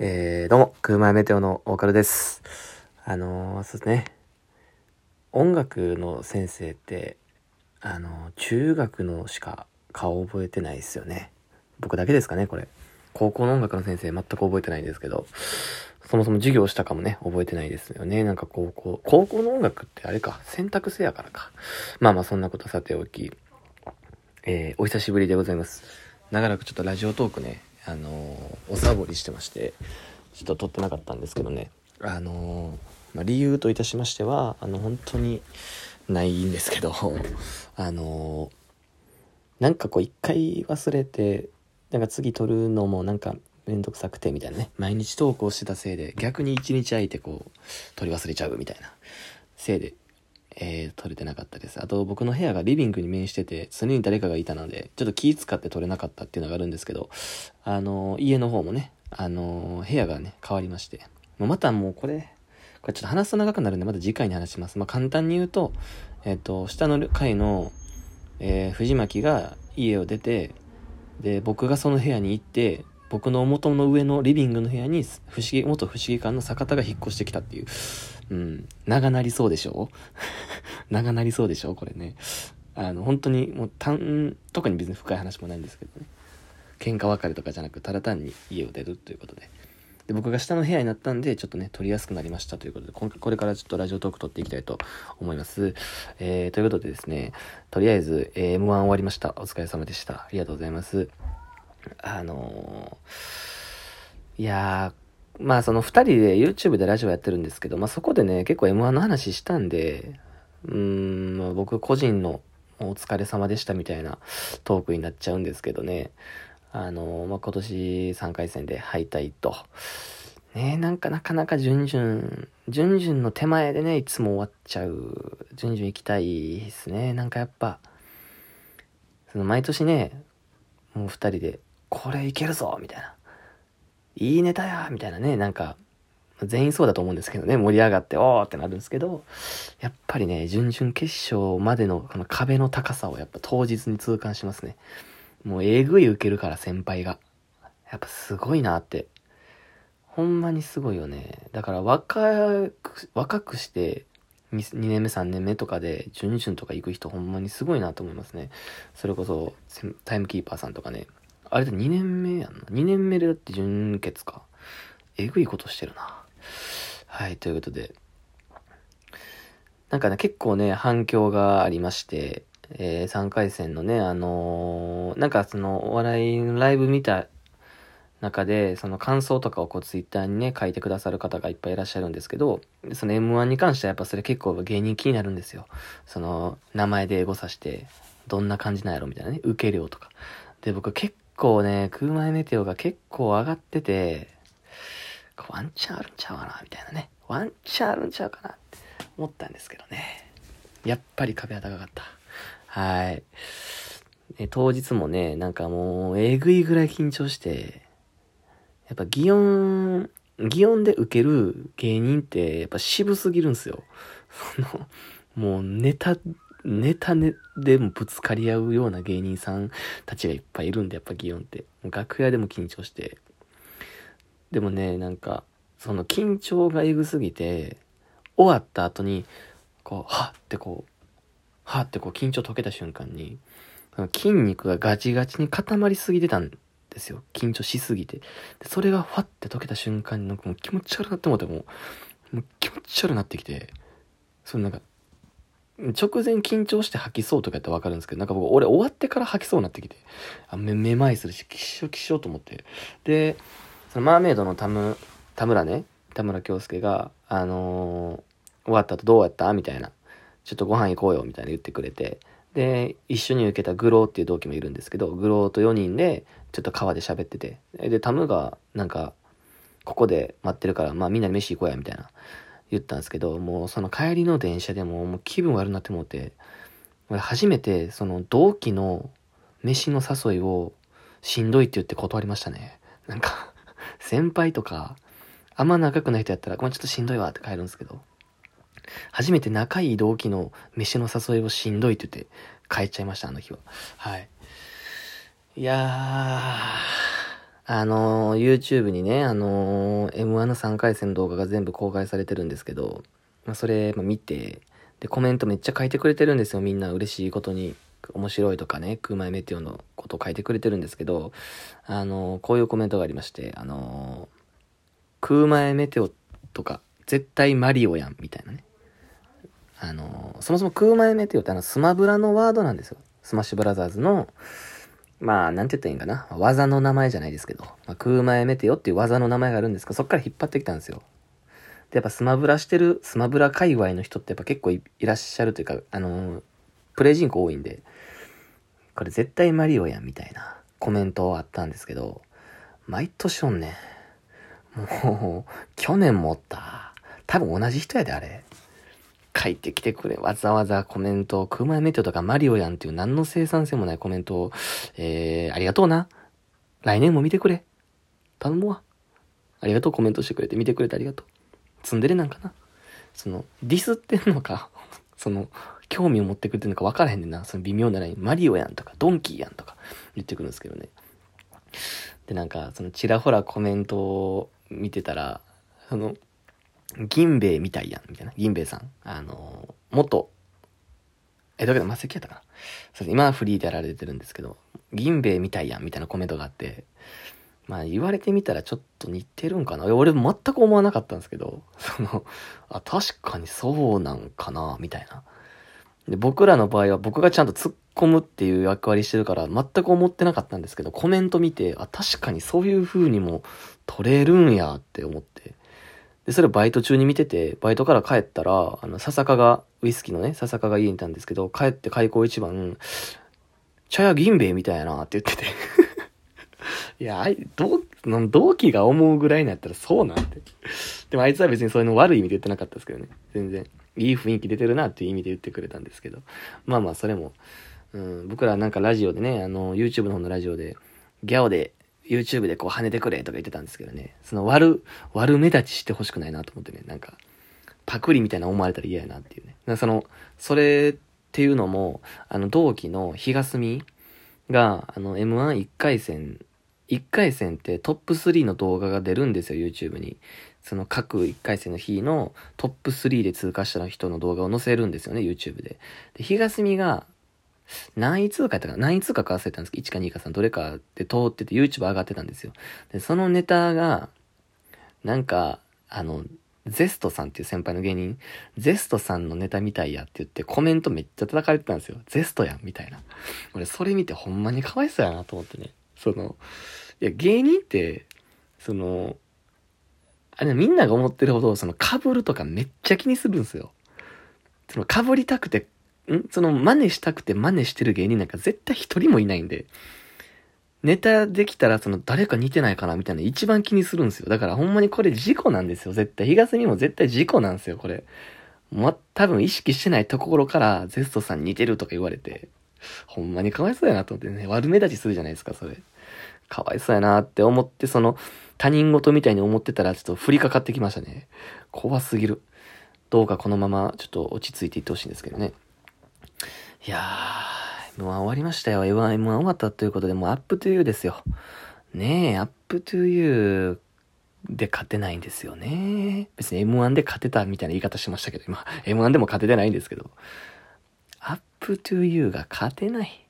えー、どうも、クーマイメテオのオーカルです。あのー、そうですね。音楽の先生って、あのー中学のしか顔覚えてないですよね。僕だけですかね、これ。高校の音楽の先生全く覚えてないんですけど、そもそも授業したかもね、覚えてないですよね。なんか高校、高校の音楽ってあれか、選択制やからか。まあまあそんなことさておき、えー、お久しぶりでございます。長らくちょっとラジオトークね、あのおサボりしてまして、ちょっと撮ってなかったんですけどね、あのまあ、理由といたしましては、あの、本当にないんですけど、あのなんかこう一回忘れて、なんか次撮るのもなんかめんどくさくてみたいなね、毎日投稿してたせいで、逆に一日空いてこう、撮り忘れちゃうみたいな、せいで、えー、撮れてなかったです。あと僕の部屋がリビングに面してて、常に誰かがいたので、ちょっと気使って撮れなかったっていうのがあるんですけど、あのー家の方もね、あのー部屋がね、変わりまして、もうまたもうこれ、これちょっと話すと長くなるんで、また次回に話します。まあ、簡単に言うと、えっ、と、下の階の、えー藤巻が家を出て、で、僕がその部屋に行って、僕の元の上のリビングの部屋に、不思議、元不思議館の坂田が引っ越してきたっていう。うん、長なりそうでしょ？長なりそうでしょ？これね。あの、本当に、もう、単、特に別に深い話もないんですけどね。喧嘩別れとかじゃなく、ただ単に家を出るということで。で、僕が下の部屋になったんで、ちょっとね、撮りやすくなりましたということで、これからちょっとラジオトーク撮っていきたいと思います。えー、ということでですね、とりあえず、えー M1 終わりました。お疲れ様でした。ありがとうございます。あのーいやー、まあその二人で YouTube でラジオやってるんですけど、まあそこでね、結構 M1 の話したんで、うーん、僕個人のお疲れ様でしたみたいなトークになっちゃうんですけどね。あのまあ今年3回戦で敗退と。ねなんかなかなか準々、準々の手前でね、いつも終わっちゃう。準々行きたいですね。なんかやっぱ、その毎年ね、もう二人で、これいけるぞみたいな。いいネタやみたいなね、なんか、全員そうだと思うんですけどね、盛り上がって、おーってなるんですけど、やっぱりね、準々決勝までのこの壁の高さをやっぱ当日に痛感しますね。もうえぐい受けるから先輩が。やっぱすごいなって。ほんまにすごいよね。だから若く、若くして、2, 2年目3年目とかで準々とか行く人ほんまにすごいなと思いますね。それこそタイムキーパーさんとかね。あれで2年目やんな。2年目でだって準決か。えぐいことしてるな。はい、ということで。なんかね、結構ね、反響がありまして、えー3回戦のね、あのーなんかその、お笑いのライブ見た中で、その感想とかをこうツイッターにね、書いてくださる方がいっぱいいらっしゃるんですけど、その M1 に関してはやっぱそれ結構芸人気になるんですよ。その、名前でエゴさして、どんな感じなんやろみたいなね、受け量とか。で、僕結構ね、空前メテオが結構上がってて、ワンチャンあるんちゃうかなみたいなね。ワンチャンあるんちゃうかなって思ったんですけどね。やっぱり壁は高かった。はい。え当日もね、なんかもう、えぐいぐらい緊張して、やっぱ擬音、擬音で受ける芸人って、やっぱ渋すぎるんすよ。その、もうネタ、ネタねでもぶつかり合うような芸人さんたちがいっぱいいるんで、やっぱ擬音って。楽屋でも緊張して。でもね、なんか、その緊張がえぐすぎて、終わった後に、こう、はってこう、はってこう緊張解けた瞬間に、筋肉がガチガチに固まりすぎてたんですよ。緊張しすぎて。それがファって解けた瞬間になんかもう気持ち悪くなって思ってもう、もう気持ち悪くなってきて、そのなんか、直前緊張して吐きそうとかやったらわかるんですけど、なんか僕、俺終わってから吐きそうになってきて、あめ、めまいするし、きっしょきっしょと思って。で、そのマーメイドの田村、田村ね、田村京介が、あのー終わった後どうやった？みたいな。ちょっとご飯行こうよ、みたいな言ってくれて。で、一緒に受けたグローっていう同期もいるんですけど、グローと4人で、ちょっと川で喋ってて。で、タムが、なんか、ここで待ってるから、まあみんなで飯行こうや、みたいな。言ったんですけど、もうその帰りの電車でももう気分悪なって思って、俺初めてその同期の飯の誘いをしんどいって言って断りましたね。なんか、先輩とか、あんま仲良くない人やったら、ごめんちょっとしんどいわって帰るんですけど、初めて仲いい同期の飯の誘いをしんどいって言って帰っちゃいました、あの日は。はい。いやーあの、YouTube にね、あの、M1 の3回戦の動画が全部公開されてるんですけど、まあ、それ、まあ、見て、で、コメントめっちゃ書いてくれてるんですよ、みんな嬉しいことに。面白いとかね、空前メテオのことを書いてくれてるんですけど、あの、こういうコメントがありまして、あの空前メテオとか、絶対マリオやん、みたいなね。あのそもそも空前メテオってあの、スマブラのワードなんですよ。スマッシュブラザーズの、まあ、なんて言ったらいいんかな。技の名前じゃないですけど、まあ、空前メテオっていう技の名前があるんですけど、そっから引っ張ってきたんですよ。で、やっぱスマブラしてる、スマブラ界隈の人ってやっぱ結構いらっしゃるというか、あのー、プレイ人口多いんで、これ絶対マリオやんみたいなコメントあったんですけど、毎年おんねん。もう、去年もおった。多分同じ人やで、あれ。書いてきてくれ。わざわざコメント、クマメテオとかマリオやんっていう何の生産性もないコメントを、えー、ありがとうな。来年も見てくれ。頼むわ。ありがとう、コメントしてくれて、見てくれてありがとう。ツンデレなんかな。その、ディスってんのか、その、興味を持ってくれてるのか分からへんねんな。その微妙なライン。マリオやんとか、ドンキーやんとか言ってくるんですけどね。で、なんか、そのちらほらコメントを見てたら、その、銀兵衛みたいやん、みたいな。銀兵衛さん。あの、元、え、だけど、マセキやったかな。そう今はフリーでやられてるんですけど、銀兵衛みたいやん、みたいなコメントがあって、まあ言われてみたらちょっと似てるんかな。俺全く思わなかったんですけど、その、あ、確かにそうなんかな、みたいな。で、僕らの場合は僕がちゃんと突っ込むっていう役割してるから全く思ってなかったんですけど、コメント見て、あ、確かにそういう風にも取れるんやって思って。で、それバイト中に見てて、バイトから帰ったら、あの、笹香が、ウイスキーのね、笹香が家にいたんですけど、帰って開口一番、茶屋銀兵衛みたいやなって言ってて いや、あい、同、同期が思うぐらいになったらそうなんて。でもあいつは別にそういうの悪い意味で言ってなかったですけどね。全然。いい雰囲気出てるなっていう意味で言ってくれたんですけど。まあまあ、それも、うん、僕らなんかラジオでね、あの、YouTube の方のラジオで、ギャオで YouTube でこう跳ねてくれとか言ってたんですけどね、その悪、悪目立ちしてほしくないなと思ってね、なんか、パクリみたいな思われたら嫌やなっていうね。その、それっていうのも、あの、同期の日がすみが、あの、M11 回戦、1回戦ってトップ3の動画が出るんですよ、YouTube に。その各1回戦の日のトップ3で通過した人の動画を載せるんですよね、YouTube で。で、日がすみが何位通過やったか何位通過か忘れたんですけど、1か2か3どれかで通ってて YouTube 上がってたんですよ。で、そのネタが、なんか、あの、ゼストさんっていう先輩の芸人、ゼストさんのネタみたいやって言ってコメントめっちゃ叩かれてたんですよ。ゼストやんみたいな。俺それ見てほんまにかわいそうやなと思ってね。その、いや芸人って、その、あれみんなが思ってるほど、その被るとかめっちゃ気にするんですよ。その被りたくてん？その真似したくて真似してる芸人なんか絶対一人もいないんで、ネタできたらその誰か似てないかなみたいな一番気にするんですよ。だからほんまにこれ事故なんですよ。絶対。東にも絶対事故なんですよ、これ。ま、多分意識してないところからゼストさん似てるとか言われて、ほんまにかわいそうやなと思ってね、悪目立ちするじゃないですか、それ。かわいそうやなって思って、その他人事みたいに思ってたらちょっと降りかかってきましたね。怖すぎる。どうかこのままちょっと落ち着いていってほしいんですけどね。いやー、M1 終わりましたよ。M1、M1 終わったということで、もう UP TO YOU ですよ。ねえ、 UP TO YOUーで勝てないんですよね。別に M1 で勝てたみたいな言い方しましたけど、今、M1 でも勝ててないんですけど。 UP TO YOU が勝てない。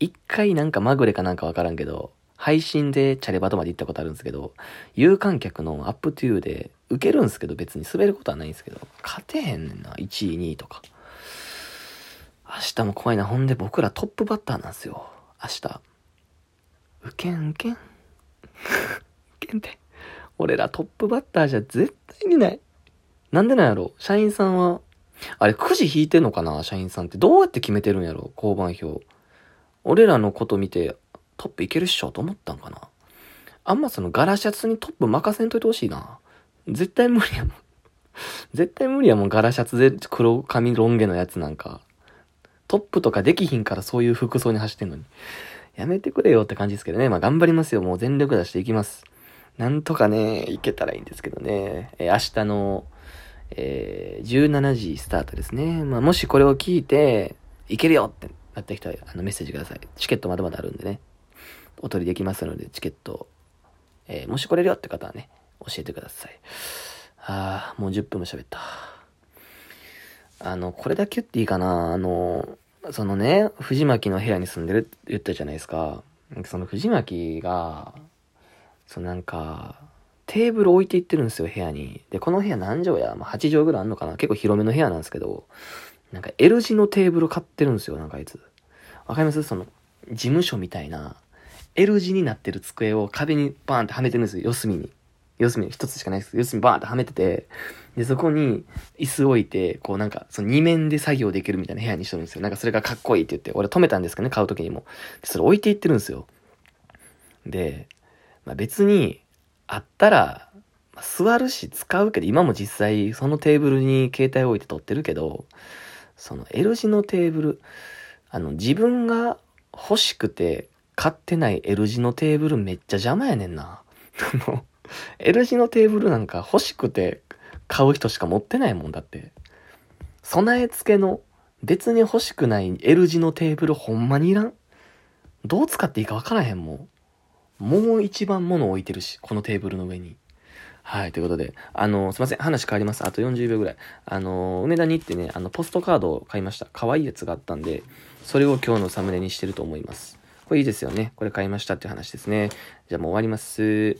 一回なんかまぐれかなんかわからんけど、配信でチャレバトまで行ったことあるんですけど、有観客の UP TO YOU で受けるんですけど、別に滑ることはないんですけど、勝てへんねんな。1位、2位とか。明日も怖いな。ほんで僕らトップバッターなんですよ。明日。ウケんウケん。ウケんって。俺らトップバッターじゃ絶対にない。なんでなんやろ社員さんは、あれくじ引いてんのかな？社員さんって。どうやって決めてるんやろ？交番表。俺らのこと見て、トップいけるっしょと思ったんかなあんまそのガラシャツにトップ任せんといてほしいな。絶対無理やもん。絶対無理やもん。ガラシャツで黒髪ロン毛のやつなんか。トップとかできひんからそういう服装に走ってんのに。やめてくれよって感じですけどね。まあ頑張りますよ。もう全力出していきます。なんとかね、いけたらいいんですけどね。えー、明日の、えー、17時スタートですね。まあもしこれを聞いて、いけるよってなった人はあのメッセージください。チケットまだまだあるんでね。お取りできますので、チケットえー、もし来れるよって方はね、教えてください。ああ、もう10分も喋った。あの、これだけ言っていいかなあの、そのね、藤巻の部屋に住んでるって言ったじゃないですか。その藤巻が、そのなんか、テーブル置いていってるんですよ、部屋に。で、この部屋何畳や、まあ、8畳ぐらいあんのかな？結構広めの部屋なんですけど、なんか L 字のテーブル買ってるんですよ、なんかあいつ。わかります？その、事務所みたいな、L 字になってる机を壁にバーンってはめてるんですよ、四隅に。四隅一つしかないです、四隅バーンってはめてて、で、そこに椅子置いて、こうなんか、その二面で作業できるみたいな部屋にしてるんですよ。なんかそれがかっこいいって言って、俺止めたんですけどね、買う時にも。それ置いていってるんですよ。で、まあ、別に、あったら、まあ、座るし使うけど、今も実際そのテーブルに携帯置いて撮ってるけど、その L 字のテーブル、あの、自分が欲しくて買ってない L 字のテーブルめっちゃ邪魔やねんな。L 字のテーブルなんか欲しくて買う人しか持ってないもんだって。備え付けの別に欲しくない L 字のテーブルほんまにいらん？どう使っていいかわからへんもん。もう一番物置いてるし、このテーブルの上に。はい、ということで、あの、すいません、話変わります。あと40秒ぐらい。あの、梅田に行ってね、あの、ポストカードを買いました。可愛いやつがあったんで、それを今日のサムネにしてると思います。これいいですよね。これ買いましたっていう話ですね。じゃあもう終わります。え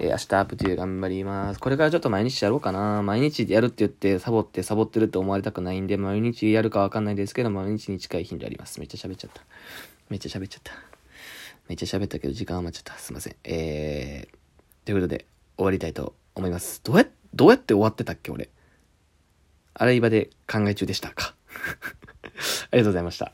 ー、明日アップという頑張ります。これからちょっと毎日やろうかな。毎日やるって言ってサボってサボってるって思われたくないんで、毎日やるかわかんないですけど、毎日に近い頻度あります。めっちゃ喋っちゃった。めっちゃ喋っちゃった。めっちゃ喋ったけど時間余っちゃった。すいません。えー、ということで終わりたいと思います。どうや、どうやって終わってたっけ俺。洗い場で考え中でしたか。ありがとうございました。